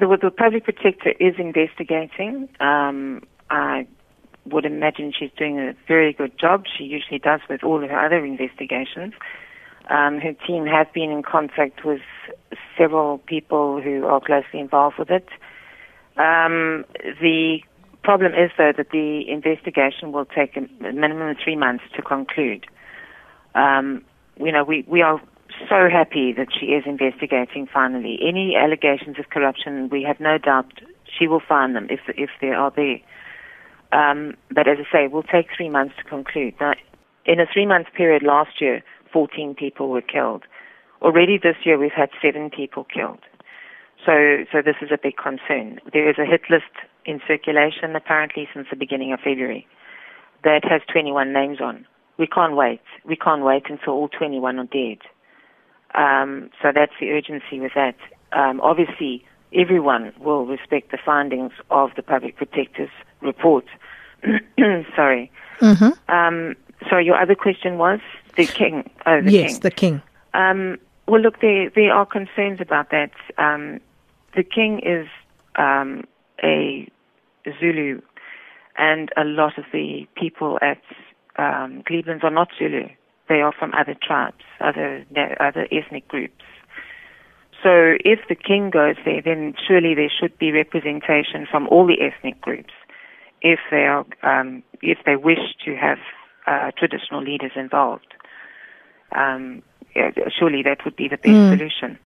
the, the public protector is investigating. Um, I would imagine she's doing a very good job. She usually does with all of her other investigations. Um, her team have been in contact with several people who are closely involved with it. Um, the problem is, though, that the investigation will take a minimum of three months to conclude. Um, you know, we, we are so happy that she is investigating finally. Any allegations of corruption, we have no doubt she will find them if, if they are there. Um, but as I say, it will take three months to conclude. Now, in a three month period last year, 14 people were killed. Already this year, we've had seven people killed. So, so this is a big concern. There is a hit list in circulation apparently since the beginning of February that has 21 names on. We can't wait. We can't wait until all 21 are dead. Um, so that's the urgency with that. Um, obviously, everyone will respect the findings of the public protector's report. Sorry. Mm-hmm. Um, so your other question was the king. Oh, the yes, king. the king. Um, well, look, there there are concerns about that. Um, the king is um, a Zulu, and a lot of the people at um, Glebelands are not Zulu. They are from other tribes, other other ethnic groups. So if the king goes there, then surely there should be representation from all the ethnic groups. If they are, um, if they wish to have uh, traditional leaders involved, um, surely that would be the best Mm. solution.